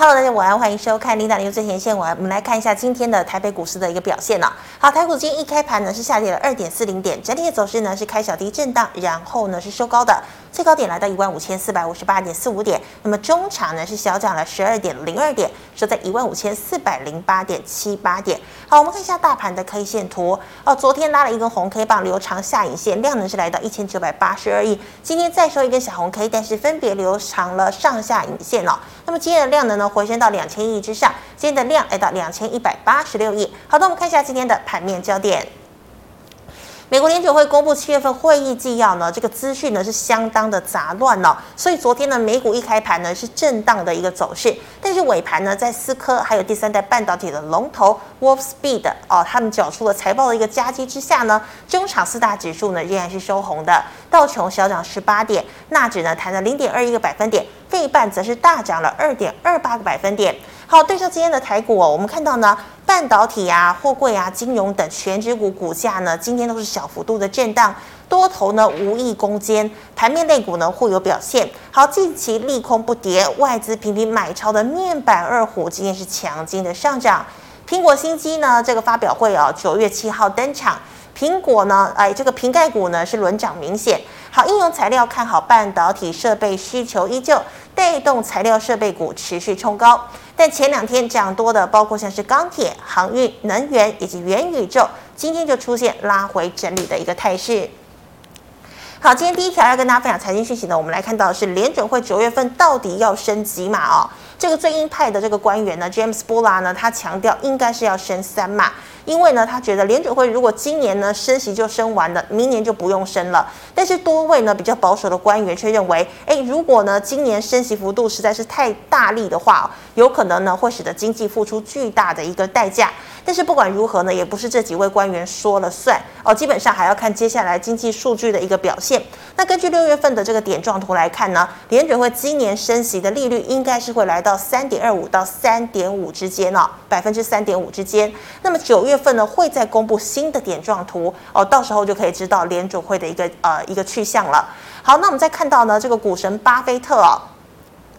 Hello，大家晚安，欢迎收看《琳达的最前线》。我们来看一下今天的台北股市的一个表现呢。好，台股今天一开盘呢是下跌了二点四零点，整体的走势呢是开小低震荡，然后呢是收高的，最高点来到一万五千四百五十八点四五点。那么中场呢是小涨了十二点零二点，收在一万五千四百零八点七八点。好，我们看一下大盘的 K 线图哦，昨天拉了一根红 K 棒，留长下影线，量能是来到一千九百八十二亿。今天再收一根小红 K，但是分别留长了上下影线哦。那么今天的量能呢回升到两千亿之上，今天的量来到两千一百八十六亿。好的，我们看一下今天的盘面焦点。美国联储会公布七月份会议纪要呢，这个资讯呢是相当的杂乱、哦，所以昨天呢美股一开盘呢是震荡的一个走势，但是尾盘呢在思科还有第三代半导体的龙头 Wolfspeed 哦，他们缴出了财报的一个夹击之下呢，中场四大指数呢仍然是收红的，道琼小涨十八点，纳指呢弹了零点二一个百分点，费半则是大涨了二点二八个百分点。好，对上今天的台股哦，我们看到呢。半导体啊、货柜啊、金融等全指股股价呢，今天都是小幅度的震荡，多头呢无意攻坚，盘面类股呢互有表现。好，近期利空不跌，外资频频买超的面板二虎今天是强劲的上涨。苹果新机呢这个发表会哦，九月七号登场，苹果呢哎这个瓶盖股呢是轮涨明显。好，应用材料看好半导体设备需求依旧，带动材料设备股持续冲高。但前两天涨多的，包括像是钢铁、航运、能源以及元宇宙，今天就出现拉回整理的一个态势。好，今天第一条要跟大家分享财经讯息呢，我们来看到是联准会九月份到底要升几码哦？这个最鹰派的这个官员呢，James Bulla 呢，他强调应该是要升三码。因为呢，他觉得联准会如果今年呢升息就升完了，明年就不用升了。但是多位呢比较保守的官员却认为，哎，如果呢今年升息幅度实在是太大力的话，有可能呢会使得经济付出巨大的一个代价。但是不管如何呢，也不是这几位官员说了算哦，基本上还要看接下来经济数据的一个表现。那根据六月份的这个点状图来看呢，联准会今年升息的利率应该是会来到三点二五到三点五之间哦，百分之三点五之间。那么九月。份呢会再公布新的点状图哦，到时候就可以知道联准会的一个呃一个去向了。好，那我们再看到呢，这个股神巴菲特哦，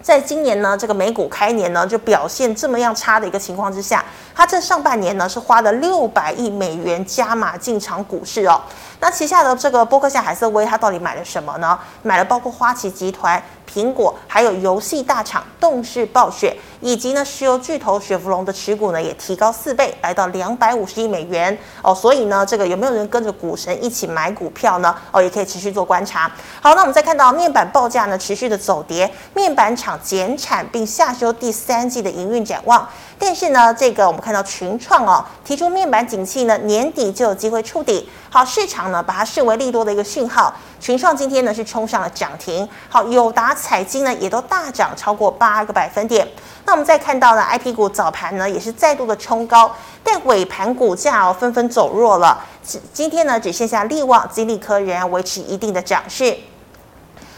在今年呢这个美股开年呢就表现这么样差的一个情况之下，他这上半年呢是花了六百亿美元加码进场股市哦。那旗下的这个波克夏海瑟威，他到底买了什么呢？买了包括花旗集团。苹果还有游戏大厂动视暴雪，以及呢石油巨头雪佛龙的持股呢也提高四倍，来到两百五十亿美元哦。所以呢，这个有没有人跟着股神一起买股票呢？哦，也可以持续做观察。好，那我们再看到面板报价呢持续的走跌，面板厂减产并下修第三季的营运展望。但是呢，这个我们看到群创哦提出面板景气呢年底就有机会触底。好，市场呢把它视为利多的一个讯号。群创今天呢是冲上了涨停。好，友达、彩晶呢也都大涨超过八个百分点。那我们再看到呢，IP 股早盘呢也是再度的冲高，但尾盘股价哦纷纷走弱了。今天呢只剩下力旺、金利科仍然维持一定的涨势。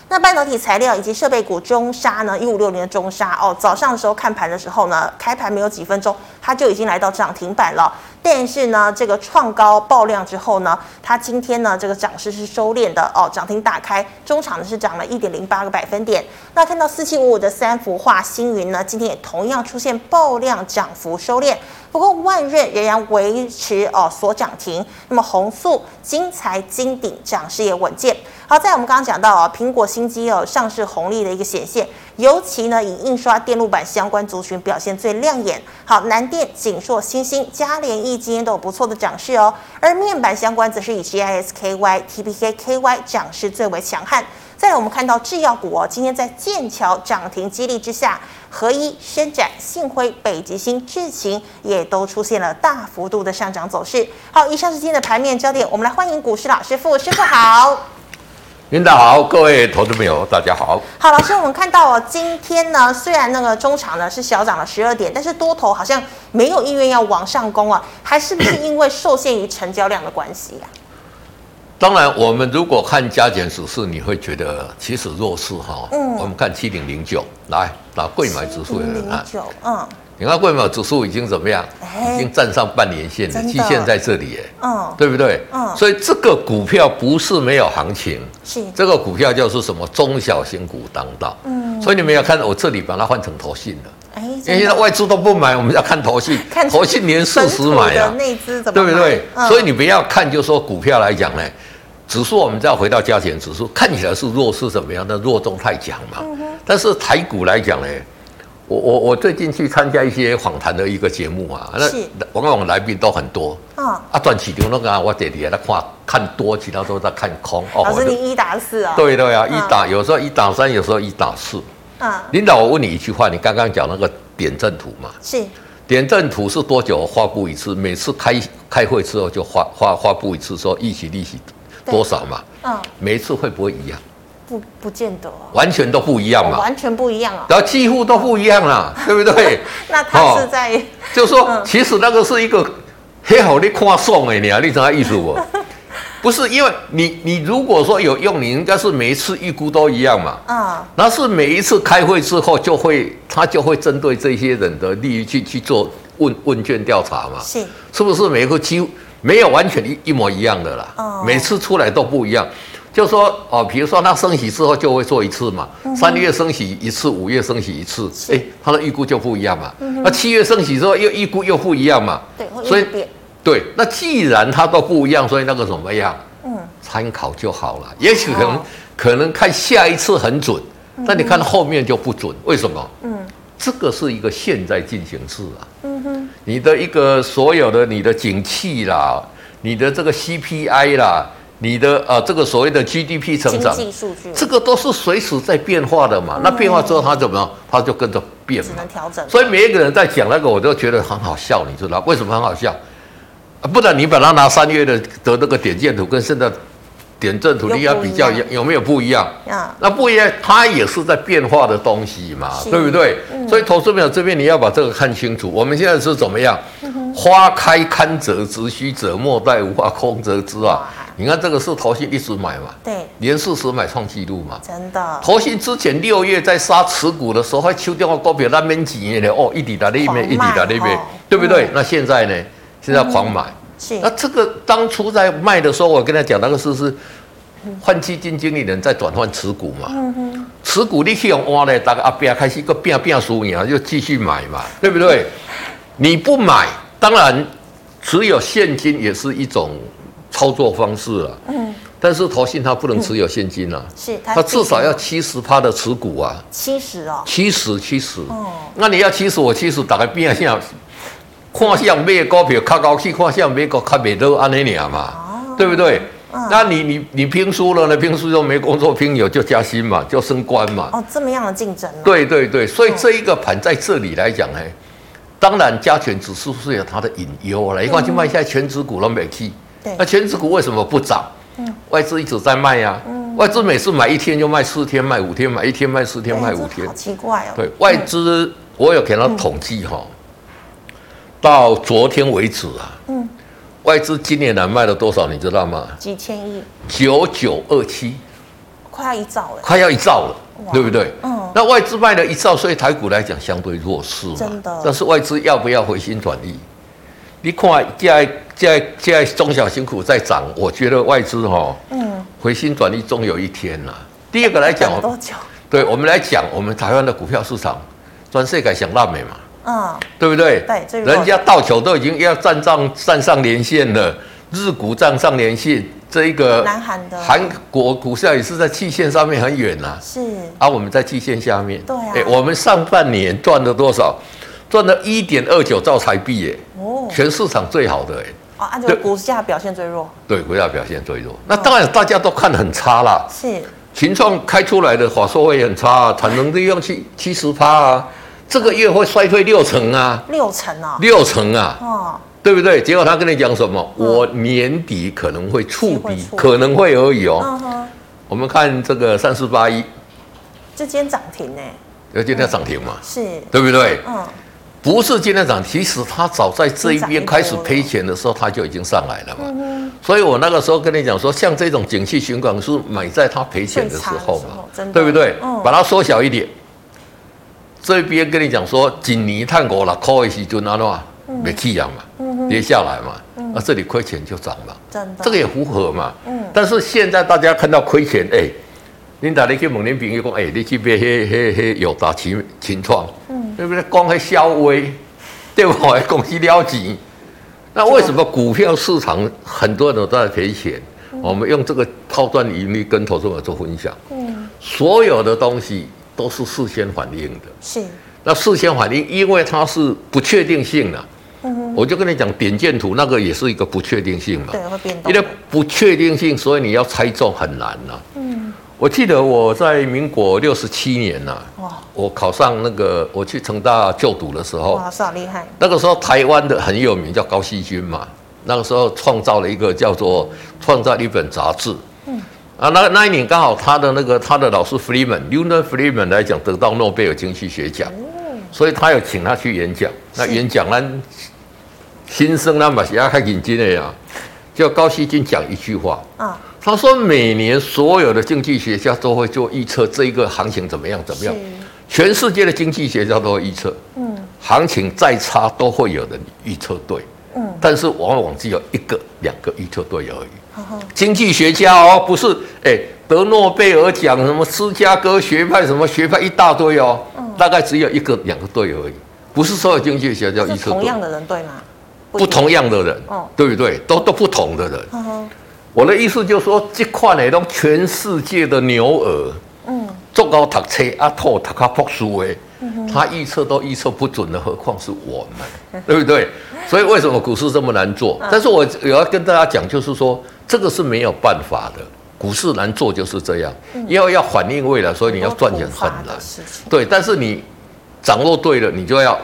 那半导体材料以及设备股中沙呢，一五六零的中沙哦，早上的时候看盘的时候呢，开盘没有几分钟，它就已经来到涨停板了。但是呢，这个创高爆量之后呢，它今天呢这个涨势是收敛的哦，涨停打开，中场呢是涨了一点零八个百分点。那看到四七五五的三福化星云呢，今天也同样出现爆量涨幅收敛。不过万润仍然维持哦所涨停。那么弘塑、精材、金鼎涨势也稳健。好，在我们刚刚讲到哦，苹果新机哦上市红利的一个显现，尤其呢以印刷电路板相关族群表现最亮眼。好，南电、景硕、欣兴、嘉联益今天都有不错的涨势哦。而面板相关则是以 GIS-KY、TPK-KY 涨势最为强悍。再来，我们看到制药股哦，今天在剑桥涨停激励之下，合一、伸展、信辉、北极星、智勤也都出现了大幅度的上涨走势。好，以上是今天的盘面焦点，我们来欢迎股市老师傅，师傅好。领导好，各位投资朋友，大家好。好，老师，我们看到哦，今天呢，虽然那个中场呢是小涨了十二点，但是多头好像没有意愿要往上攻啊，还是不是因为受限于成交量的关系呀、啊？当然，我们如果看加减指数，你会觉得其实弱势哈。嗯。我们看七零零九，来拿贵买指数有人看。嗯。你看贵买指数已经怎么样？已经站上半年线了，季线在这里耶。嗯。对不对？嗯。所以这个股票不是没有行情。是。这个股票叫做什么？中小型股当道。嗯。所以你们要看我这里把它换成投信了。哎，因为现在外资都不买，我们要看投信，看投信连四十买啊，内资怎么对不对？嗯、所以你不要看，就说股票来讲呢，指数我们再回到加权指数，看起来是弱势怎么样？但弱中太强嘛。但是台股来讲呢，我我我最近去参加一些访谈的一个节目啊，那往往来宾都很多。嗯、啊，短期中那个我姐姐在看看多，其他都在看空。哦老师，你一打四啊？对对啊，一打有时候一打三，有时候一打四。啊，领导，我问你一句话，你刚刚讲那个点阵图嘛？是，点阵图是多久发布一次？每次开开会之后就发发发布一次，说预期利息多少嘛？嗯，每一次会不会一样？不，不见得，完全都不一样嘛，完全不一样啊，然后几乎都不一样了，对不对？那他是在，就是说，其实那个是一个很好的夸送哎，你啊，你怎么意思不？不是因为你，你如果说有用，你应该是每一次预估都一样嘛。啊，那是每一次开会之后，就会他就会针对这些人的利益去去做问问卷调查嘛。是，是不是每一个几乎没有完全一一模一样的啦？哦，每次出来都不一样。就说哦，比如说他升息之后就会做一次嘛，三月升息一次，五月升息一次，哎，他的预估就不一样嘛。那七月升息之后又预估又不一样嘛。对，所以。对，那既然它都不一样，所以那个怎么样？嗯，参考就好了。也许可能、哦、可能看下一次很准，但你看后面就不准，为什么？嗯，这个是一个现在进行式啊。嗯哼，你的一个所有的你的景气啦，你的这个 CPI 啦，你的呃这个所谓的 GDP 成长，这个都是随时在变化的嘛。嗯、那变化之后它怎么样？它就跟着变嘛。只能调整。所以每一个人在讲那个，我都觉得很好笑，你知道为什么很好笑？不然你把它拿三月的的那个点线图跟现在点阵图，你要比较有有没有不一样？啊那不一样，它也是在变化的东西嘛，对不对？所以投资朋友这边你要把这个看清楚。我们现在是怎么样？花开堪折直须折，莫待无花空折枝啊！你看这个是投信一直买嘛？对，连四十买创纪录嘛？真的。投信之前六月在杀持股的时候，还秋电话股票那边几年的哦，一底打那边，一底打那边，对不对？那现在呢？现在狂买，嗯、是那这个当初在卖的时候，我跟他讲那个是是换基金经理人在转换持股嘛，嗯、哼持股你去用挖嘞，大概阿边开始个变变输赢，就继续买嘛，对不对？你不买，当然持有现金也是一种操作方式啊。嗯，但是投信它不能持有现金啊，嗯、是他至少要七十趴的持股啊，七十哦，七十七十，哦，那你要七十我七十，大概变现。看向买的股票较高去，看向买个较袂多安尼尔嘛，哦、对不对？嗯、那你你你拼输了呢？拼输就没工作，拼有就加薪嘛，就升官嘛。哦，这么样的竞争、啊。对对对，所以这一个盘在这里来讲呢，嗯、当然加权指数是有它的隐忧了。一看就卖现在权值股都没去，对那权值股为什么不涨？嗯、外资一直在卖呀、啊。嗯、外资每次买一天就卖四天，卖五天，买一天卖四天，卖五天。好奇怪哦。对外资，我有给他统计哈。嗯到昨天为止啊，嗯，外资今年来卖了多少？你知道吗？几千亿，九九二七，快要一兆了，快要一兆了，哇对不对？嗯，那外资卖了一兆，所以台股来讲相对弱势嘛。真的。但是外资要不要回心转意？你看，现在现在现在中小型股在涨，我觉得外资哈，嗯，回心转意终有一天呐。第二个来讲，多久？对我们来讲，我们台湾的股票市场，全世界想烂美嘛。嗯，对不对？对，人家道琼都已经要站上站上连线了，日股站上连线，这一个南韩的韩国股市也是在季线上面很远呐。是，啊我们在季线下面。对啊。哎，我们上半年赚了多少？赚了一点二九兆台币耶。哦。全市场最好的哎。哦，按照股价表现最弱。对，股价表现最弱。那当然大家都看得很差啦。是。群创开出来的华硕会很差啊，产能利用七七十趴啊。这个月会衰退六成啊，六成啊，六成啊，哦，对不对？结果他跟你讲什么？我年底可能会触底，可能会而已哦。我们看这个三四八一，这今天涨停呢？要今天涨停嘛？是，对不对？嗯，不是今天涨，其实它早在这一边开始赔钱的时候，它就已经上来了嘛。所以我那个时候跟你讲说，像这种景气循环是买在它赔钱的时候嘛，对不对？把它缩小一点。这边跟你讲说，今年探过了，亏的时就那话没气样嘛，跌下来嘛，那这里亏钱就涨了，真的，这个也符合嘛。嗯，但是现在大家看到亏钱，哎，你打你去猛年饼一讲，哎，你去别嘿嘿嘿有打情情况，嗯，对不对？光还消微，对不对？公司了钱。那为什么股票市场很多人都在赔钱？嗯、我们用这个抛砖引玉跟投资者做分享。嗯，所有的东西都是事先反应的。是。那事先反应，因为它是不确定性的。嗯。我就跟你讲，点阵图那个也是一个不确定性嘛。对，会变动。因为不确定性，所以你要猜中很难呐、啊。嗯。我记得我在民国六十七年呐、我考上那个，我去成大就读的时候，哇，好厉害。那个时候台湾的很有名叫高希君嘛，那个时候创造了一个叫做创造一本杂志，嗯，啊，那那一年刚好他的那个他的老师 Freeman，Leonard Freeman 来讲得到诺贝尔经济学奖，嗯，所以他有请他去演讲，那演讲呢，新生那嘛是要开眼睛的呀，叫高希金讲一句话，啊。他说：“每年所有的经济学家都会做预测，这一个行情怎么样？怎么样？全世界的经济学家都会预测。嗯，行情再差都会有人预测对。嗯，但是往往只有一个、两个预测对而已。嗯、经济学家哦，不是哎，得诺贝尔奖什么芝加哥学派什么学派一大堆哦，嗯、大概只有一个、两个队而已。不是所有经济学家预测对。同样的人对吗？不，不同样的人，哦、对不对？都都不同的人。嗯”我的意思就是说，这块呢，都全世界的牛耳，嗯，足够读册啊，透读卡朴书诶，他预测都预测不准的，何况是我们，对不对？所以为什么股市这么难做？但是我我要跟大家讲，就是说这个是没有办法的，股市难做就是这样，因为要反映未来，所以你要赚钱很难，对。但是你掌握对了，你就要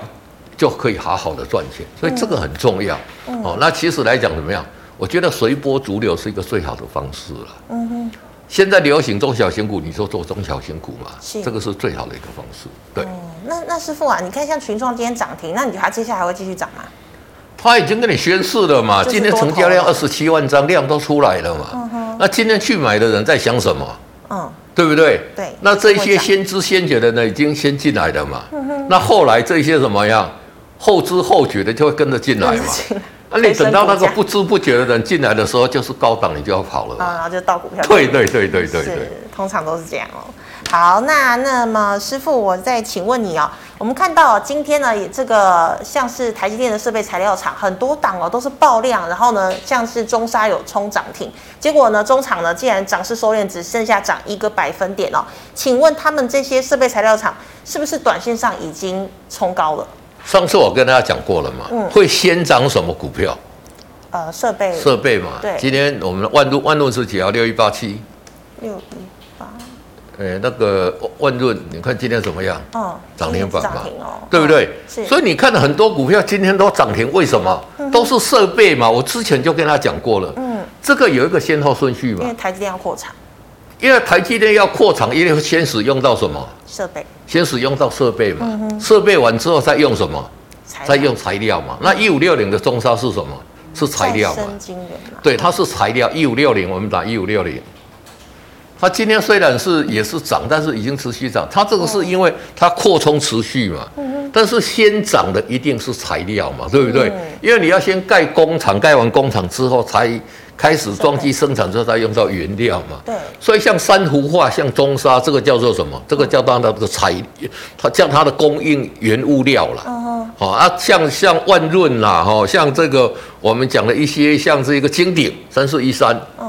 就可以好好的赚钱，所以这个很重要。哦，那其实来讲怎么样？我觉得随波逐流是一个最好的方式了。嗯哼，现在流行中小型股，你说做中小型股嘛，是这个是最好的一个方式。对，嗯、那那师傅啊，你看像群创今天涨停，那你觉得它接下来还会继续涨吗？他已经跟你宣誓了嘛，今天成交量二十七万张，量都出来了嘛。那今天去买的人在想什么？嗯，对不对？对，那这些先知先觉的呢，已经先进来的嘛。那后来这些怎么样？后知后觉的就会跟着进来嘛。啊，你等到那个不知不觉的人进来的时候，就是高档，你就要跑了。啊，然后就到股票。对对对对对对，是，通常都是这样哦。好，那那么师傅，我再请问你哦，我们看到今天呢，这个像是台积电的设备材料厂很多档哦都是爆量，然后呢，像是中沙有冲涨停，结果呢，中场呢竟然涨势收敛，只剩下涨一个百分点哦。请问他们这些设备材料厂是不是短线上已经冲高了？上次我跟大家讲过了嘛，嗯、会先涨什么股票？呃，设备。设备嘛。对。今天我们的万度万度是几号？六一八七。六一八。哎，那个万润，你看今天怎么样？嗯。涨停板嘛。哦。对不对？是。所以你看了很多股票今天都涨停，为什么？嗯、都是设备嘛。我之前就跟他讲过了。嗯。这个有一个先后顺序嘛。因为台积电要扩产。因为台积电要扩厂，一定会先使用到什么？设备。先使用到设备嘛。设备完之后再用什么？再用材料嘛。那一五六零的中沙是什么？是材料嘛。对，它是材料。一五六零，我们打一五六零。它今天虽然是也是涨，但是已经持续涨。它这个是因为它扩充持续嘛。但是先涨的一定是材料嘛，对不对？因为你要先盖工厂，盖完工厂之后才。开始装机生产之后，再用到原料嘛。对。所以像珊瑚化、像中沙，这个叫做什么？这个叫它的这个材，它叫它的供应原物料了。哦。好啊，像像万润啦，哈，像这个我们讲的一些，像这个金鼎三四一三。嗯。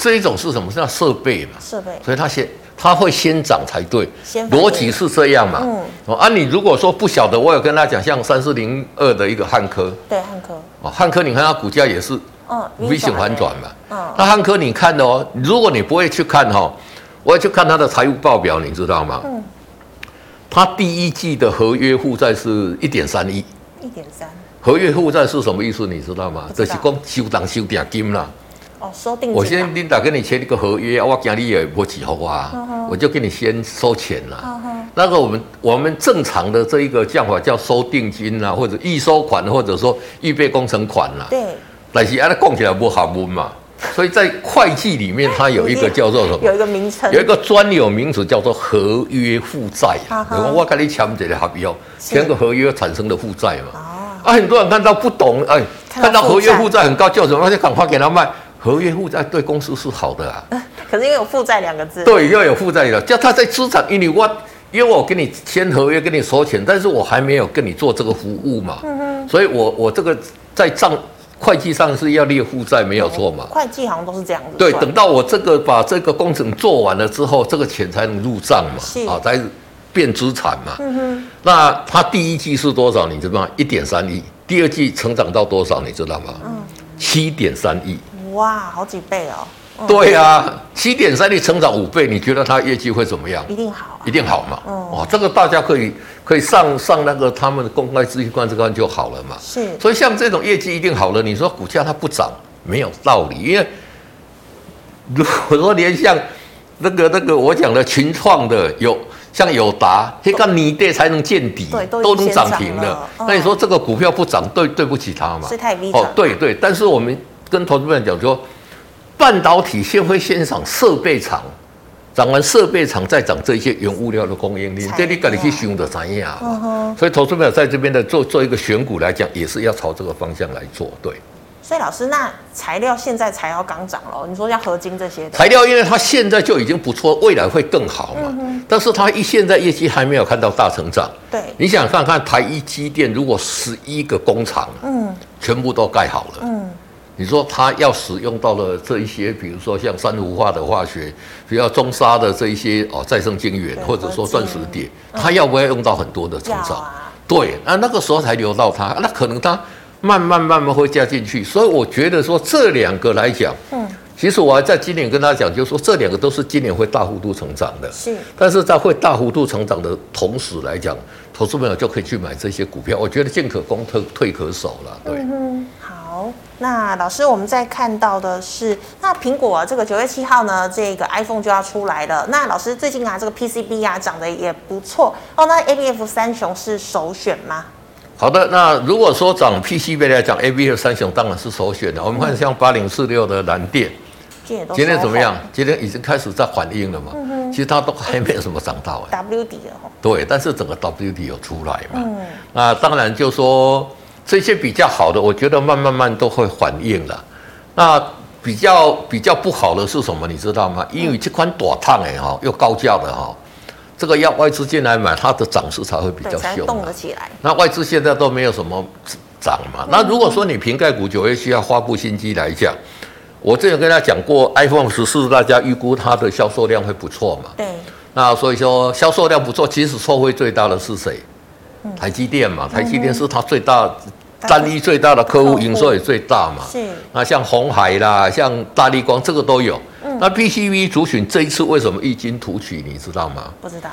这一种是什么？是叫设备嘛。设备。所以它先。它会先涨才对，逻辑是这样嘛？嗯，哦，啊，你如果说不晓得，我有跟他讲，像三四零二的一个汉科，对汉科，哦，汉科，你看它股价也是，嗯，V 型反转嘛，嗯，那汉科你看的哦，如果你不会去看哈，我要去看它的财务报表，你知道吗？嗯，它第一季的合约负债是一点三亿，一点三，合约负债是什么意思？你知道吗？这是讲修档修定金啦。哦，收定金。我先领导跟你签一个合约，我今你也不几号啊，我就给你先收钱了。呵呵那个我们我们正常的这一个叫法叫收定金啊，或者预收款，或者说预备工程款啦。对。但是按，它供起来不好问嘛，所以在会计里面它有一个 叫做什么？有一个名称。有一个专有名词叫做合约负债。啊呵。我跟你签这个合约，签个合约产生的负债嘛。哦。啊，很多人看到不懂，哎，看到，合约负债很高，叫什么？而且赶快给他卖。合约负债对公司是好的啊，可是因为有负债两个字，对，要有负债了，叫他在资产，因为我因为我跟你签合约，跟你收钱，但是我还没有跟你做这个服务嘛，嗯哼，所以我我这个在账会计上是要列负债，没有错嘛。会计好像都是这样子。对，等到我这个把这个工程做完了之后，这个钱才能入账嘛，啊，才变资产嘛。嗯哼，那它第一季是多少？你知道吗？一点三亿。第二季成长到多少？你知道吗？嗯，七点三亿。哇，好几倍哦。对啊，七点三亿成长五倍，你觉得它业绩会怎么样？一定好，一定好嘛。哦，这个大家可以可以上上那个他们的公开资讯观这关就好了嘛。是，所以像这种业绩一定好了，你说股价它不涨没有道理，因为如果说连像那个那个我讲的群创的有像友达，这个你跌才能见底，都都能涨停的，那你说这个股票不涨，对对不起它嘛？所以太哦，对对，但是我们跟投资朋友讲说。半导体先会先涨设备厂，涨完设备厂再涨这些原物料的供应链，这里赶紧去寻的产业啊。所以投资朋友在这边的做做一个选股来讲，也是要朝这个方向来做。对。所以老师，那材料现在才要刚涨了，你说像合金这些材料，因为它现在就已经不错，未来会更好嘛。但是它一现在业绩还没有看到大成长。对。你想看看台一机电，如果十一个工厂，嗯，全部都盖好了，嗯。你说它要使用到了这一些，比如说像珊瑚化的化学，比较中沙的这一些哦，再生晶圆，或者说钻石碟，他要不要用到很多的成长？啊、对，那那个时候才留到它，那可能它慢慢慢慢会加进去。所以我觉得说这两个来讲，嗯，其实我还在今年跟他讲，就是说这两个都是今年会大幅度成长的。是，但是在会大幅度成长的同时来讲，投资朋友就可以去买这些股票。我觉得进可攻，退退可守了。对。嗯那老师，我们在看到的是，那苹果啊，这个九月七号呢，这个 iPhone 就要出来了。那老师最近啊，这个 PCB 啊，涨得也不错哦。那 ABF 三雄是首选吗？好的，那如果说涨 PCB 来讲，ABF 三雄当然是首选的。我们看像八零四六的蓝电，今天怎么样？今天已经开始在反应了嘛？嗯哼，其实它都还没有什么涨到哎。W 底了哦。对，但是整个 W 底有出来嘛？嗯。那当然就说。这些比较好的，我觉得慢慢慢都会反应了。那比较比较不好的是什么？你知道吗？因为这款短烫哎哈，又高价的哈，这个要外资进来买，它的涨势才会比较凶。动得起来。那外资现在都没有什么涨嘛。那如果说你瓶盖股九月需要发布新机来讲，我之前跟他讲过，iPhone 十四大家预估它的销售量会不错嘛。对。那所以说销售量不错，其实受惠最大的是谁？台积电嘛，台积电是它最大。单一最大的客户营收也最大嘛？是。那像红海啦，像大立光，这个都有。嗯。那 PCB 族群这一次为什么异军突起？你知道吗？不知道。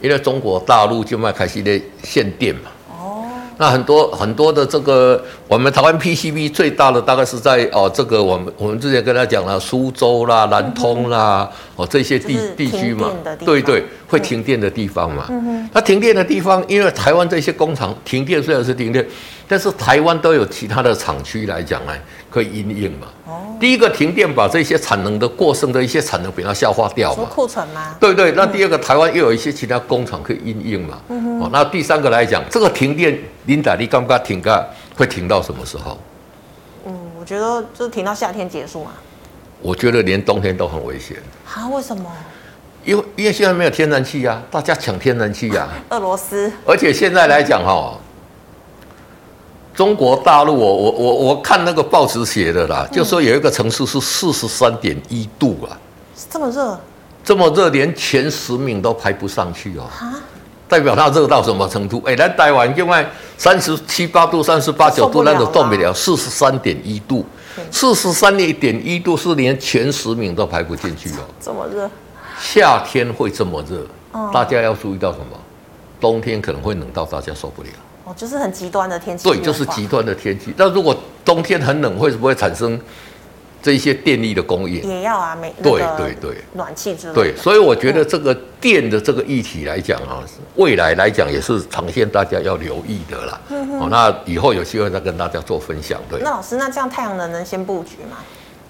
因为中国大陆就卖开系列限电嘛。哦。那很多很多的这个，我们台湾 PCB 最大的大概是在哦，这个我们我们之前跟他讲了，苏州啦、南通啦，哦这些地地区嘛。对对，会停电的地方嘛。嗯哼。那停电的地方，因为台湾这些工厂停电虽然是停电。但是台湾都有其他的厂区来讲呢，可以因应嘛。哦。第一个停电，把这些产能的过剩的一些产能给它消化掉嘛。库存吗？对对。那第二个，台湾又有一些其他工厂可以因应嘛。嗯哼。哦，那第三个来讲，这个停电，琳达，你刚刚停个会停到什么时候？嗯，我觉得就是停到夏天结束嘛。我觉得连冬天都很危险。啊？为什么？因为因为现在没有天然气呀，大家抢天然气呀。俄罗斯。而且现在来讲哈。中国大陆，我我我我看那个报纸写的啦，就说有一个城市是四十三点一度啊，这么热，这么热，连前十名都排不上去哦。代表它热到什么程度？哎，来台湾，另外三十七八度、三十八九度，那个受不了。四十三点一度，四十三点一度是连前十名都排不进去哦。这么热，夏天会这么热，大家要注意到什么？冬天可能会冷到大家受不了。哦，就是很极端的天气。对，就是极端的天气。那如果冬天很冷，会不会产生这一些电力的供应？也要啊，没对对对，暖气之类的。对，所以我觉得这个电的这个议题来讲啊，未来来讲也是长线大家要留意的啦。嗯哼。哦，那以后有机会再跟大家做分享。对。那老师，那这样太阳能能先布局吗？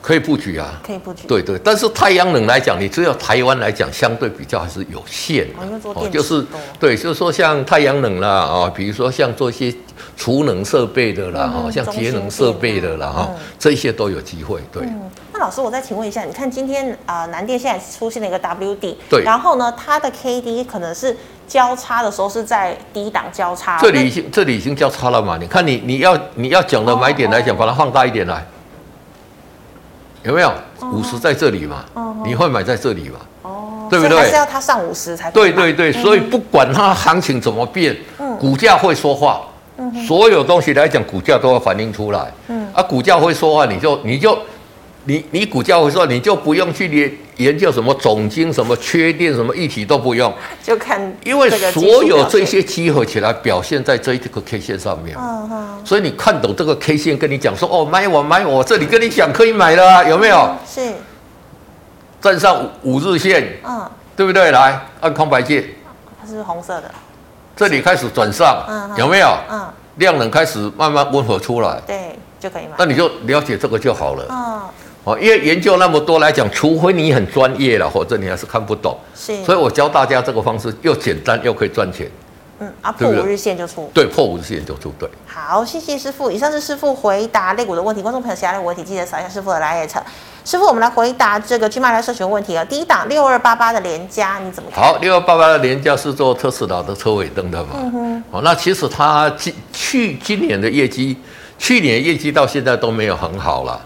可以布局啊，可以布局。对对，但是太阳能来讲，你只有台湾来讲，相对比较还是有限的。哦，就是对，就是说像太阳能啦啊，比如说像做一些储能设备的啦，哈、嗯，像节能设备的啦，哈、嗯，这些都有机会。对、嗯。那老师，我再请问一下，你看今天啊、呃，南电现在出现了一个 WD，对，然后呢，它的 KD 可能是交叉的时候是在低档交叉，这里已经这里已经交叉了嘛？你看你你要你要讲的买点来讲，哦、把它放大一点来。有没有五十在这里嘛？你会买在这里嘛？哦，对不对？还是要它上五十才对对对，所以不管它行情怎么变，股价会说话。所有东西来讲，股价都会反映出来。嗯，啊，股价会说话，你就你就。你你股价会说，你就不用去研研究什么总经什么缺电什么议题都不用，就看，因为所有这些集合起来表现在这一个 K 线上面。嗯嗯。所以你看懂这个 K 线，跟你讲说哦，买我买我，这里跟你讲可以买了啊，有没有？是。站上五日线，嗯，对不对？来按空白键，它是红色的。这里开始转上，嗯，有没有？嗯。量能开始慢慢温和出来，对，就可以买。那你就了解这个就好了。嗯。哦，因为研究那么多来讲，除非你很专业了，或者你还是看不懂。是，所以我教大家这个方式又简单又可以赚钱。嗯，啊，破五日线就出。对，破五日线就出。对。好，谢谢师傅。以上是师傅回答肋骨的问题，观众朋友其他的问题记得扫一下师傅的来也成。师傅，我们来回答这个 GMoney 来社群问题啊。第一档六二八八的联嘉，你怎么看？好，六二八八的联嘉是做特斯拉的车尾灯的嘛？嗯哼。哦，那其实它今去今年的业绩，去年业绩到现在都没有很好了。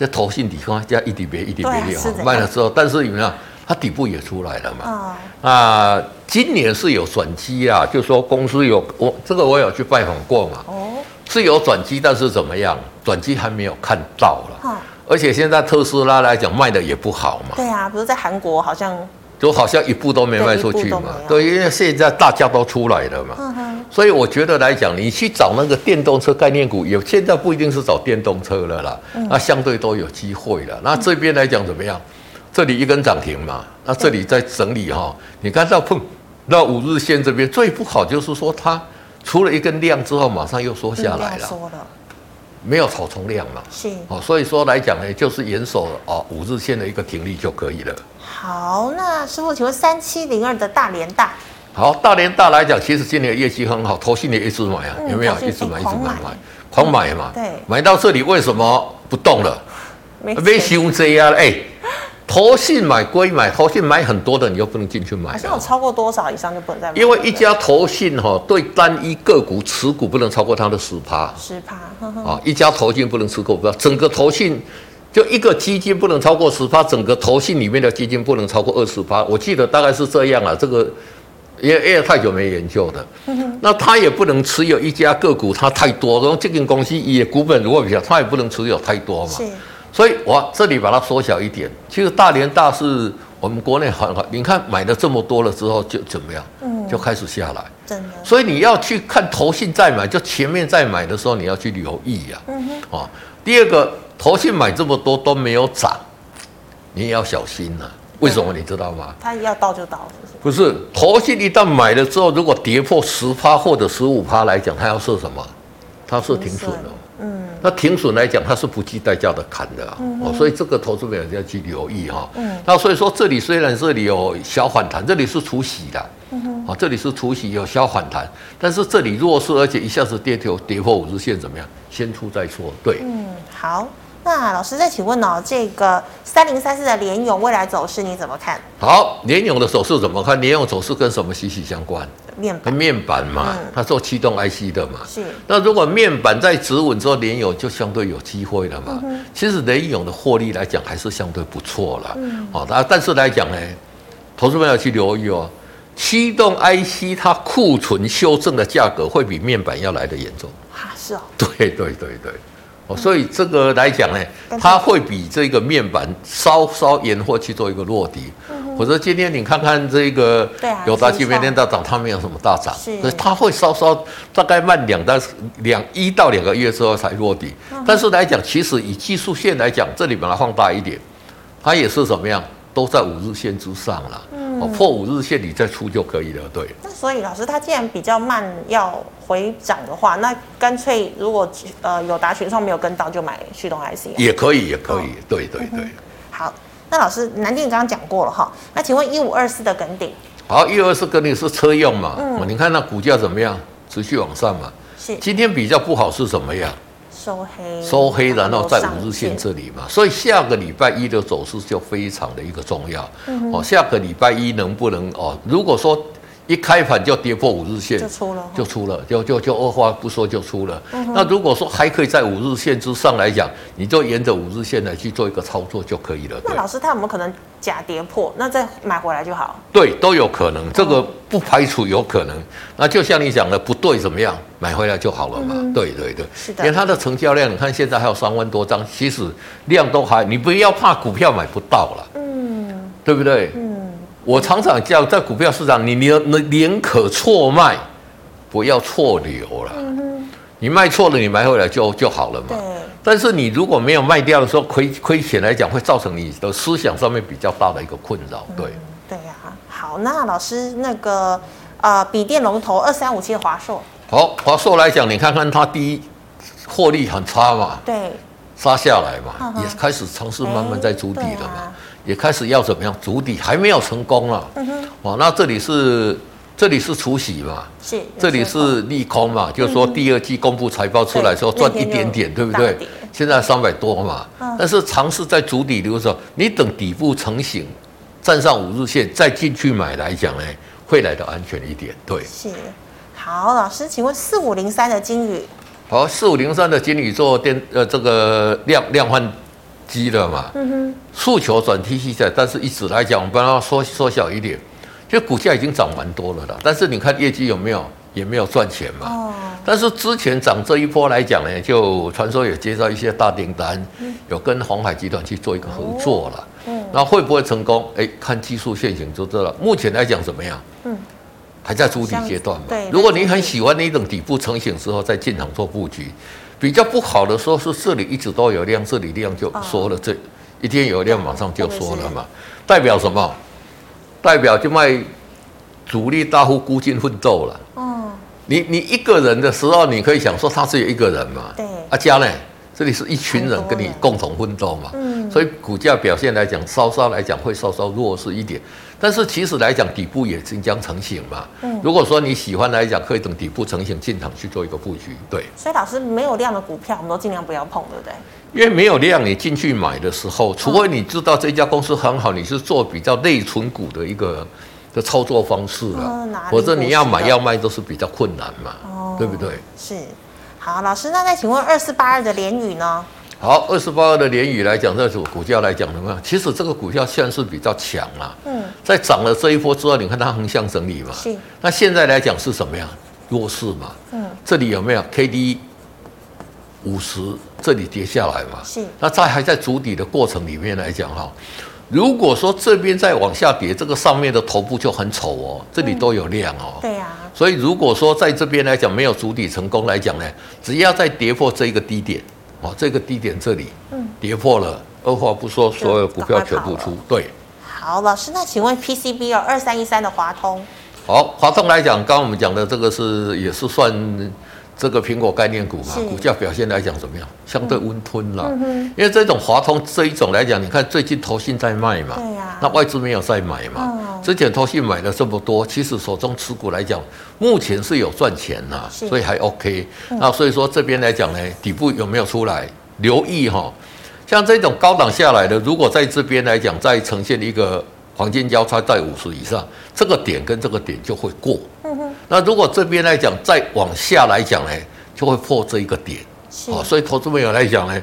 这投信底方加一点别一点别的卖了之后，但是有没有？它底部也出来了嘛？啊、哦呃，今年是有转机啊，就说公司有我这个我有去拜访过嘛。哦，是有转机，但是怎么样？转机还没有看到了。哦、而且现在特斯拉来讲卖的也不好嘛。对啊，比如在韩国好像。就好像一步都没卖出去嘛，对，因为现在大家都出来了嘛，嗯、哼。所以我觉得来讲，你去找那个电动车概念股，有现在不一定是找电动车了啦，嗯、那相对都有机会了。那这边来讲怎么样？这里一根涨停嘛，那这里在整理哈，嗯、你看到碰到五日线这边最不好就是说它除了一根量之后，马上又缩下来了，没有草丛量嘛，是哦，所以说来讲呢，就是严守哦五日线的一个停力就可以了。好，那师傅，请问三七零二的大连大，好，大连大来讲，其实今年业绩很好，投信也一直买啊，嗯、有没有？一直买，一直买，买，狂买嘛。对，买到这里为什么不动了？没修这样哎，投信买归买，投信买很多的，你又不能进去买。好像有超过多少以上就不能再买？因为一家投信哈，对单一个股持股不能超过它的十趴，十趴啊，一家投信不能持股，不要整个投信。就一个基金不能超过十趴，整个投信里面的基金不能超过二十趴。我记得大概是这样啊。这个因为因为太久没研究的，那他也不能持有一家个股，它太多。然后这间公司也股本如果比较，他也不能持有太多嘛。是。所以我这里把它缩小一点。其实大连大是我们国内很好，你看买了这么多了之后就怎么样？嗯。就开始下来。真的。所以你要去看投信再买，就前面再买的时候你要去留意呀。嗯哼。啊，第二个。投信买这么多都没有涨，你也要小心了、啊。为什么你知道吗？他要倒就倒，不是？投信一旦买了之后，如果跌破十趴或者十五趴来讲，它要设什么？它是停损的。嗯。那停损来讲，它是不计代价的砍的啊。嗯、哦，所以这个投资者要去留意哈。嗯。那所以说，这里虽然这里有小反弹，这里是除息的。嗯。啊、哦，这里是除息有小反弹，但是这里弱势，而且一下子跌破跌破五日线，怎么样？先出再说。对。嗯，好。那老师再请问哦，这个三零三四的联咏未来走势你怎么看？好，联咏的走势怎么看？联咏走势跟什么息息相关？面板，面板嘛，嗯、它做驱动 IC 的嘛。是。那如果面板在止稳之后，联咏就相对有机会了嘛。嗯、其实联咏的获利来讲还是相对不错了。嗯。好，但但是来讲呢，投资朋友去留意哦，驱动 IC 它库存修正的价格会比面板要来的严重。啊，是哦。对对对对。所以这个来讲呢，它会比这个面板稍稍延后去做一个落底。或者今天你看看这个，友达今天大涨，它没有什么大涨，所以它会稍稍大概慢两到两一到两个月之后才落底。但是来讲，其实以技术线来讲，这里把它放大一点，它也是怎么样，都在五日线之上了。嗯，破五日线你再出就可以了。对。那所以老师，他既然比较慢要回涨的话，那干脆如果呃有达群创没有跟到，就买旭东 IC。也可以，也可以。哦、对对对、嗯。好，那老师南电刚刚讲过了哈，那请问一五二四的梗顶。好，一五二四梗顶是车用嘛？嗯。你看那股价怎么样？持续往上嘛。是。今天比较不好是怎么样？收黑，收黑，然后在五日线这里嘛，所以下个礼拜一的走势就非常的一个重要。哦，下个礼拜一能不能哦？如果说。一开盘就跌破五日线，就出了，就出了，就就就二话不说就出了。嗯、那如果说还可以在五日线之上来讲，你就沿着五日线来去做一个操作就可以了。那老师他有没有可能假跌破，那再买回来就好？对，都有可能，这个不排除有可能。那就像你讲的，不对怎么样，买回来就好了嘛。嗯、对对对，是的。连它的成交量，你看现在还有三万多张，其实量都还，你不要怕股票买不到了，嗯，对不对？嗯。我常常叫在股票市场，你宁宁可错卖，不要错留了。你卖错了，你买回来就就好了嘛。但是你如果没有卖掉的时候，亏亏钱来讲，会造成你的思想上面比较大的一个困扰。对。对呀。好，那老师那个啊，笔电龙头二三五七的华硕。好，华硕来讲，你看看它第一获利很差嘛。对。杀下来嘛，也开始尝试慢慢在筑底了嘛。也开始要怎么样筑底，还没有成功了。嗯哼。哦，那这里是这里是除息嘛？是。这里是利空嘛？就是说第二季公布财报出来之后赚一点点，对不对？现在三百多嘛。但是尝试在筑底的时候，你等底部成型，站上五日线再进去买来讲呢，会来的安全一点。对。是。好，老师，请问四五零三的金宇。好，四五零三的金宇做电呃这个量量换。机了嘛，诉求转 T 系在，但是一直来讲，我们把它缩缩小一点，就股价已经涨蛮多了啦。但是你看业绩有没有，也没有赚钱嘛。哦。但是之前涨这一波来讲呢，就传说有接到一些大订单，有跟鸿海集团去做一个合作了。嗯。那会不会成功？哎，看技术线型就知道了。目前来讲怎么样？嗯。还在筑底阶段嘛。对。如果你很喜欢那种底部成型之后再进场做布局。比较不好的时候是这里一直都有量，这里量就缩了，这一天有量马上就缩了嘛，代表什么？代表就卖主力大户孤军奋斗了。嗯，你你一个人的时候，你可以想说他只有一个人嘛。对。阿佳呢？这里是一群人跟你共同奋斗嘛。嗯。所以股价表现来讲，稍稍来讲会稍稍弱势一点。但是其实来讲，底部也即将成型嘛。嗯，如果说你喜欢来讲，可以等底部成型进场去做一个布局。对。所以老师没有量的股票，我们都尽量不要碰，对不对？因为没有量，你进去买的时候，除非你知道这家公司很好，你是做比较内存股的一个的操作方式了，否则你要买要卖都是比较困难嘛。哦，对不对？是。好，老师，那再请问二四八二的联宇呢？好，二十八二的联宇来讲，这组股价来讲怎么样？其实这个股票算是比较强啊。嗯。在涨了这一波之后，你看它横向整理嘛。是。那现在来讲是什么样？弱势嘛。嗯。这里有没有 K D 五十？这里跌下来嘛。是。那在还在筑底的过程里面来讲哈，如果说这边再往下跌，这个上面的头部就很丑哦。这里都有量哦。对呀。所以如果说在这边来讲没有筑底成功来讲呢，只要再跌破这一个低点。哦，这个低点这里，嗯，跌破了，二话不说，所有股票全部出，对。好，老师，那请问 PCB 有二三一三的华通？好，华通来讲，刚刚我们讲的这个是也是算。这个苹果概念股嘛，股价表现来讲怎么样？相对温吞了，嗯，因为这种华通这一种来讲，你看最近投信在卖嘛，对呀，那外资没有在买嘛，嗯，之前投信买了这么多，其实手中持股来讲，目前是有赚钱呐，所以还 OK，嗯。那所以说这边来讲呢，底部有没有出来？留意哈，像这种高档下来的，如果在这边来讲再呈现一个。黄金交叉在五十以上，这个点跟这个点就会过。那如果这边来讲再往下来讲呢，就会破这一个点。是。所以投资朋友来讲呢，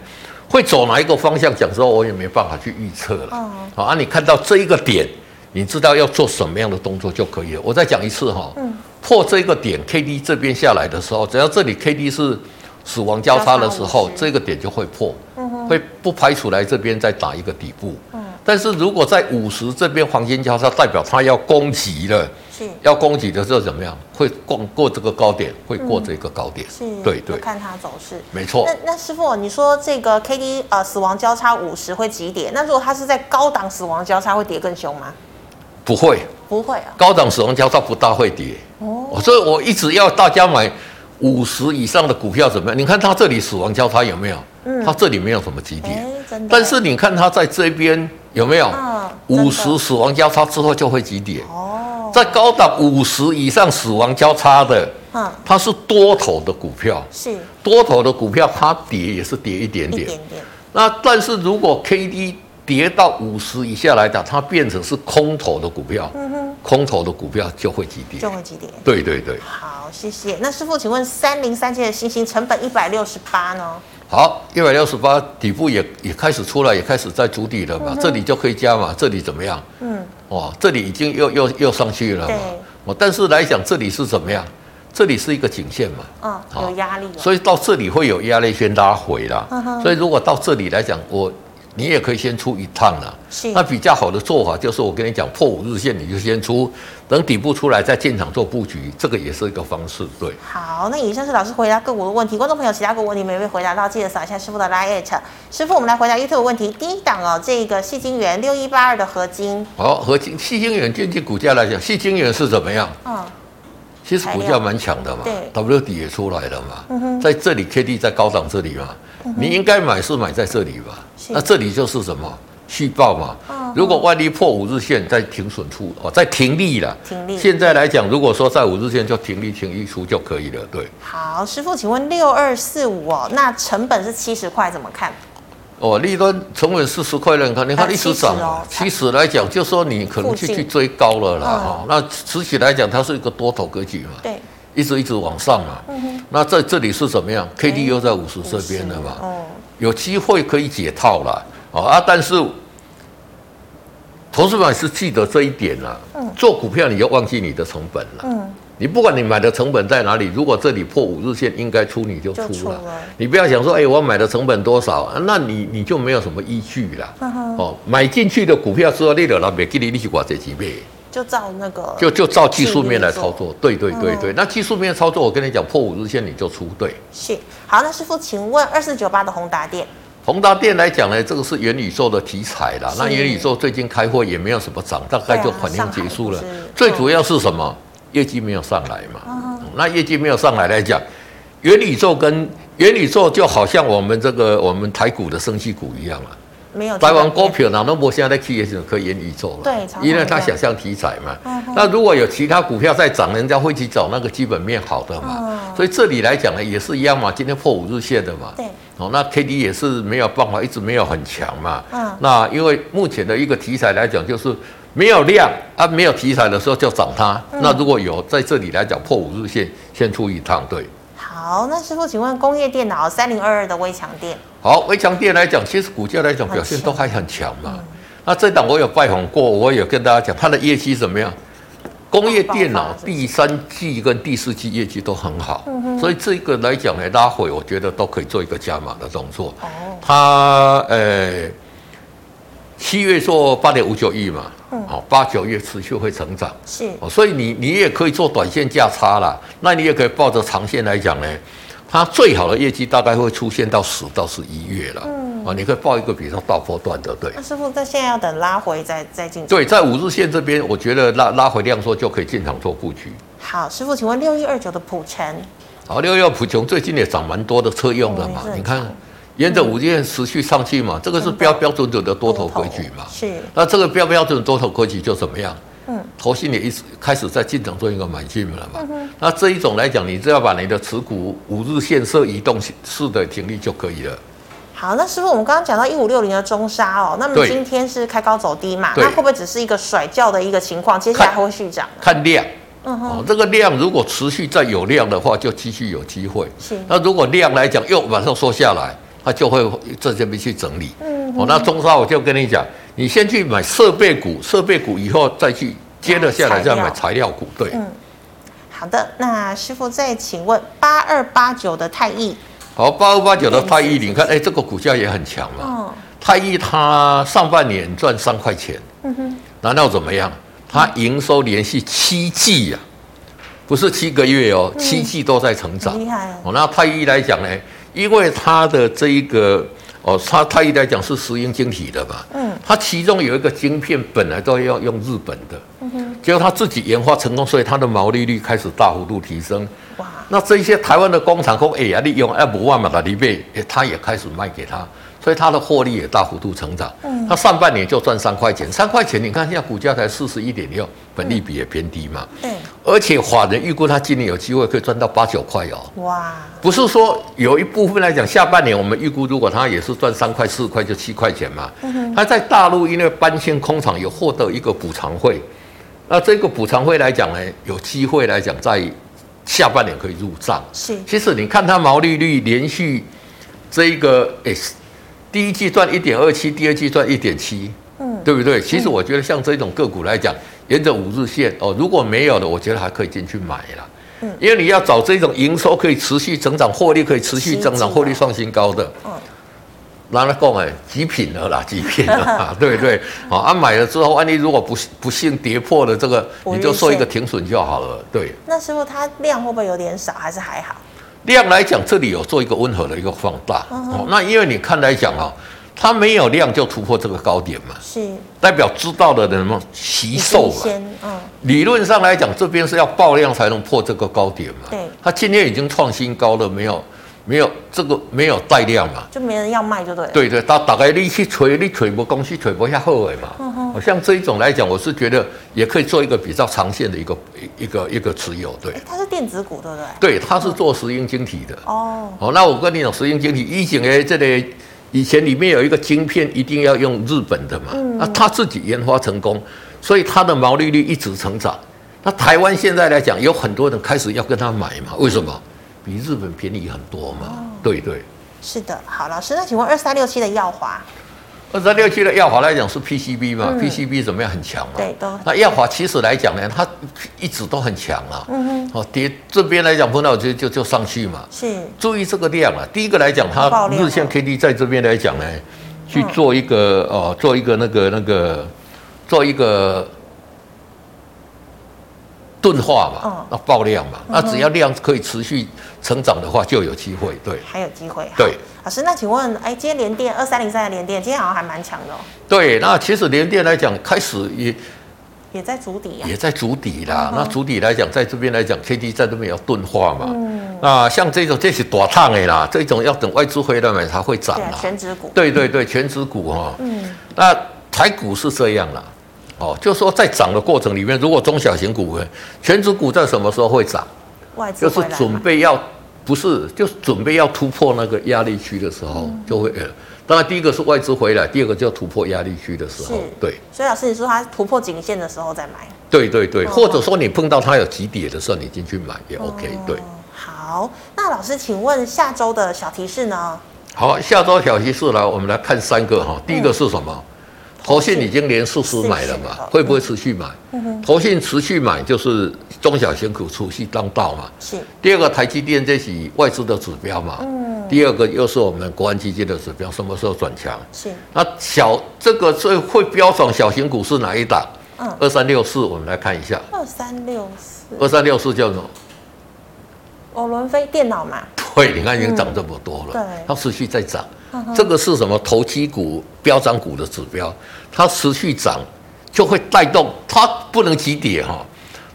会走哪一个方向讲之后，我也没办法去预测了。嗯。好啊，你看到这一个点，你知道要做什么样的动作就可以了。我再讲一次哈。嗯。破这个点，K D 这边下来的时候，只要这里 K D 是死亡交叉的时候，这个点就会破。嗯。会不排除来这边再打一个底部。嗯。但是如果在五十这边黄金交叉，代表它要攻击了，是。要攻击的时候怎么样？会过过这个高点，会过这个高点，嗯、是对对，看它走势，没错。那那师傅，你说这个 K D 呃死亡交叉五十会急跌，那如果它是在高档死亡交叉，会跌更凶吗？不会，不会啊，高档死亡交叉不大会跌。哦，所以我一直要大家买五十以上的股票怎么样？你看它这里死亡交叉有没有？嗯，它这里没有什么急跌，但是你看它在这边有没有？五十死亡交叉之后就会急跌。哦，在高档五十以上死亡交叉的，嗯，它是多头的股票，是多头的股票，它跌也是跌一点点，一点点。那但是如果 K D 跌到五十以下来讲，它变成是空头的股票，嗯哼，空头的股票就会急跌，就会急跌。对对对。好，谢谢。那师傅，请问三零三七的星星成本一百六十八呢？好，一百六十八底部也也开始出来，也开始在筑底了嘛，嗯、这里就可以加嘛，这里怎么样？嗯，哇，这里已经又又又上去了嘛。哦。但是来讲，这里是怎么样？这里是一个颈线嘛。嗯，有压力。所以到这里会有压力先拉回啦。嗯。所以如果到这里来讲，我。你也可以先出一趟了，是那比较好的做法就是我跟你讲，破五日线你就先出，等底部出来再进场做布局，这个也是一个方式。对，好，那以上是老师回答个股的问题，观众朋友其他个股问题没被回答到，记得扫一下师傅的 LINE。师傅，我们来回答 YouTube 问题，第一档哦，这个细晶圆六一八二的合金，好，合金细晶圆经济股价来讲，细晶圆是怎么样？嗯，其实股价蛮强的嘛，对，W 底也出来了嘛，嗯哼，在这里 K D 在高档这里嘛。你应该买是买在这里吧？那这里就是什么续报嘛？如果万一破五日线在停损出哦，在停利了。停利。现在来讲，如果说在五日线就停利停一出就可以了。对。好，师傅，请问六二四五哦，那成本是七十块，怎么看？哦，利润成本四十块，你看，你看一直涨，七十来讲，就说你可能去去追高了啦。哈，那实际来讲，它是一个多头格局嘛。对。一直一直往上嘛，嗯、那在这里是怎么样？K D 又在五十这边了嘛，哦、有机会可以解套了啊！但是，投资者是记得这一点了。嗯、做股票你要忘记你的成本了。嗯、你不管你买的成本在哪里，如果这里破五日线，应该出你就出了。出了你不要想说，哎，我买的成本多少？那你你就没有什么依据了。嗯、哦，买进去的股票之后，你了，别给你利息挂这几倍。就照那个，就就照技术面来操作，对对对对。嗯、那技术面操作，我跟你讲，破五日线你就出对。是，好，那师傅，请问二四九八的宏达电，宏达电来讲呢，这个是元宇宙的题材啦。那元宇宙最近开会也没有什么涨，大概就反应结束了。最主要是什么？业绩没有上来嘛。嗯、那业绩没有上来来讲，元宇宙跟元宇宙就好像我们这个我们台股的升息股一样了。没有台湾股票，那那么现在企业是可以元宇宙了，对，因为他想象题材嘛。嗯、那如果有其他股票在涨，人家会去找那个基本面好的嘛。嗯、所以这里来讲呢，也是一样嘛。今天破五日线的嘛，对，哦，那 K D 也是没有办法，一直没有很强嘛。嗯，那因为目前的一个题材来讲，就是没有量啊，没有题材的时候就涨它。嗯、那如果有在这里来讲破五日线，先出一趟，对。好，那师傅，请问工业电脑三零二二的微强电。好，微强电来讲，其实股价来讲表现都还很强嘛。嗯、那这档我有拜访过，我有跟大家讲，它的业绩怎么样？工业电脑第三季跟第四季业绩都很好，嗯、所以这个来讲呢，拉回我觉得都可以做一个加码的动作。哦，它呃。七月做八点五九亿嘛，好，八九月持续会成长，是，所以你你也可以做短线价差啦，那你也可以抱着长线来讲呢，它最好的业绩大概会出现到十到十一月了，嗯，啊，你可以报一个比较大波段的，对。那师傅在现在要等拉回再再进场？对，在五日线这边，我觉得拉拉回量缩就可以进场做布局。好，师傅，请问六一二九的普成，好，六一二普琼最近也涨蛮多的车用的嘛，你看。沿着五日线持续上去嘛，这个是标标准准的多头格局嘛。是。那这个标标准多头格局就怎么样？嗯。投信也一直开始在进场做一个买进了嘛。嗯。那这一种来讲，你只要把你的持股五日线设移动式的停利就可以了。好，那师傅，我们刚刚讲到一五六零的中沙哦，那么今天是开高走低嘛？那会不会只是一个甩轿的一个情况？接下来还会续涨？看量。嗯哼。哦，这个量如果持续再有量的话，就继续有机会。是。那如果量来讲又马上缩下来。它就会在这边去整理，嗯，哦，那中沙我就跟你讲，你先去买设备股，设备股以后再去接着下来再买材料股，对，嗯，好的，那师傅再请问八二八九的太易，好，八二八九的太易，你看，哎，这个股价也很强嘛，哦，太易它上半年赚三块钱，嗯哼，难道怎么样？它营收连续七季呀，不是七个月哦，七季都在成长，厉害哦，那太毅来讲呢？因为它的这一个哦，它它一来讲是石英晶体的嘛，嗯，它其中有一个晶片本来都要用日本的，嗯哼，结果它自己研发成功，所以它的毛利率开始大幅度提升。哇，那这些台湾的工厂说，哎呀，利用 F 万嘛它里面，它也开始卖给他。所以它的获利也大幅度成长，嗯。它上半年就赚三块钱，三块钱你看现在股价才四十一点六，本利比也偏低嘛，嗯，而且法人预估它今年有机会可以赚到八九块哦，哇，不是说有一部分来讲，下半年我们预估如果它也是赚三块四块就七块钱嘛，它在大陆因为搬迁空厂有获得一个补偿费，那这个补偿费来讲呢，有机会来讲在下半年可以入账，是，其实你看它毛利率连续这一个 S。第一季赚一点二七，第二季赚一点七，嗯，对不对？其实我觉得像这种个股来讲，沿着五日线哦，如果没有的，我觉得还可以进去买了，嗯，因为你要找这种营收可以持续增长、获利可以持续增长、获利创新高的，嗯，拿来讲哎，极品了啦，极品了，对不对？好，啊，买了之后，万一如果不不幸跌破了这个，你就设一个停损就好了，对。那时候它量会不会有点少，还是还好？量来讲，这里有做一个温和的一个放大哦。那因为你看来讲啊，它没有量就突破这个高点嘛，是代表知道的人嘛，吸售嘛。嗯，理论上来讲，这边是要爆量才能破这个高点嘛。对，它今天已经创新高了，没有？没有这个没有带量嘛，就没人要卖，就对了。对对，他大概你去吹，你吹不公司吹不下后尾嘛。嗯哼。像这一种来讲，我是觉得也可以做一个比较长线的一个一个一个持有。对。它是电子股，对不对？对，它是做石英晶体的。哦。哦，那我跟你讲，石英晶体以前诶，这里以前里面有一个晶片，一定要用日本的嘛。嗯。那他自己研发成功，所以它的毛利率一直成长。那台湾现在来讲，有很多人开始要跟他买嘛？为什么？比日本便宜很多嘛？哦、对对，是的。好，老师，那请问二三六七的耀华，二三六七的耀华来讲是 PCB 嘛、嗯、？PCB 怎么样？很强嘛？对，都。那耀华其实来讲呢，它一直都很强啊。嗯哼。哦，跌这边来讲碰到就就就上去嘛。是。注意这个量啊，第一个来讲，它日线 K D 在这边来讲呢，去做一个哦，做一个那个那个，做一个。钝化嘛，那爆量嘛，那只要量可以持续成长的话，就有机会。对，还有机会。对，老师，那请问，哎，今天联电二三零三的联电，今天好像还蛮强的哦。对，那其实联电来讲，开始也也在筑底啊，也在筑底啦。那筑底来讲，在这边来讲，K D 在这边要钝化嘛。嗯。那像这种这是短烫的啦，这种要等外资回来买才会涨啦。全指股。对对对，全指股哈。嗯。那台股是这样啦。哦，就是说在涨的过程里面，如果中小型股，全指股在什么时候会涨？就是准备要不是，就是准备要突破那个压力区的时候，嗯、就会呃。当然，第一个是外资回来，第二个就突破压力区的时候，是对。所以老师，你说它突破颈线的时候再买？对对对，或者说你碰到它有急跌的时候，你进去买也 OK、嗯。对。好，那老师，请问下周的小提示呢？好，下周小提示来，我们来看三个哈。第一个是什么？嗯投信已经连四次买了嘛，会不会持续买？投信持续买就是中小型股持续当道嘛。是。第二个台积电这是外资的指标嘛。嗯。第二个又是我们国安基金的指标，什么时候转强？是。那小这个最会飙涨小型股是哪一档？嗯。二三六四，我们来看一下。二三六四。二三六四叫什么？欧伦飞电脑嘛。对，你看已经涨这么多了。对。它持续在涨。这个是什么？投机股、飙涨股的指标，它持续涨，就会带动它不能急跌哈。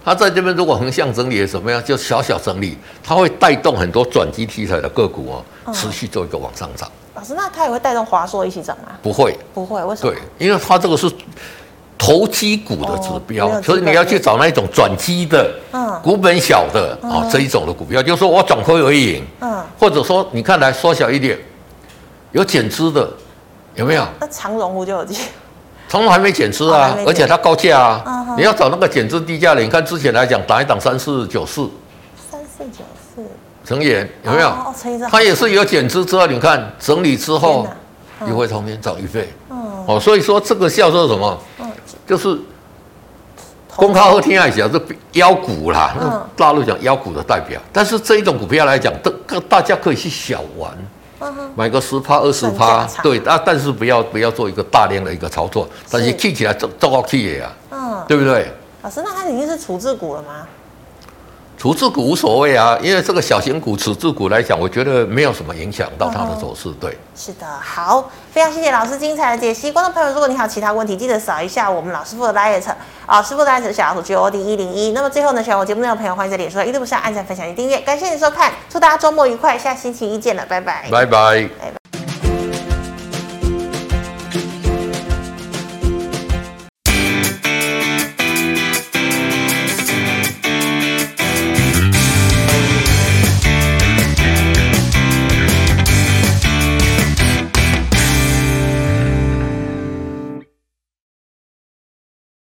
它在这边如果横向整理怎么样？就小小整理，它会带动很多转机题材的个股哦，持续做一个往上涨。老师，那它也会带动华硕一起涨吗？不会，不会，为什么？对，因为它这个是投机股的指标，所以你要去找那一种转机的，嗯，股本小的啊这一种的股票，就是说我转亏为盈，嗯，或者说你看来缩小一点。有减资的，有没有？那长荣我就有减，长荣还没减资啊，而且它高价啊。Uh. 你要找那个减资低价的，你看之前来讲，打一档三四九四，三四九四，成也有没有？哦，它也是有减资之后，你看整理之后，又会重新涨一倍。哦、uh，huh. 所以说这个叫做什么？嗯、uh，huh. 就是公开和天爱讲是妖股啦，那、uh. 大陆讲妖股的代表。但是这一种股票来讲，都大家可以去小玩。买个十趴二十趴，对，啊，但是不要不要做一个大量的一个操作，但是听起来这这个气也啊，嗯，对不对？老师，那它已经是处置股了吗？处置股无所谓啊，因为这个小型股、处置股来讲，我觉得没有什么影响到它的走势。对，是的，好，非常谢谢老师精彩的解析。观众朋友，如果你还有其他问题，记得扫一下我们老师傅的啊，师傅的 LINE 小老鼠 G O D 一零一。那么最后呢，喜欢我节目内容的朋友，欢迎在脸书、YouTube 上按赞、分享及订阅。感谢你收看，祝大家周末愉快，下星期一见了，拜拜，拜拜。拜拜。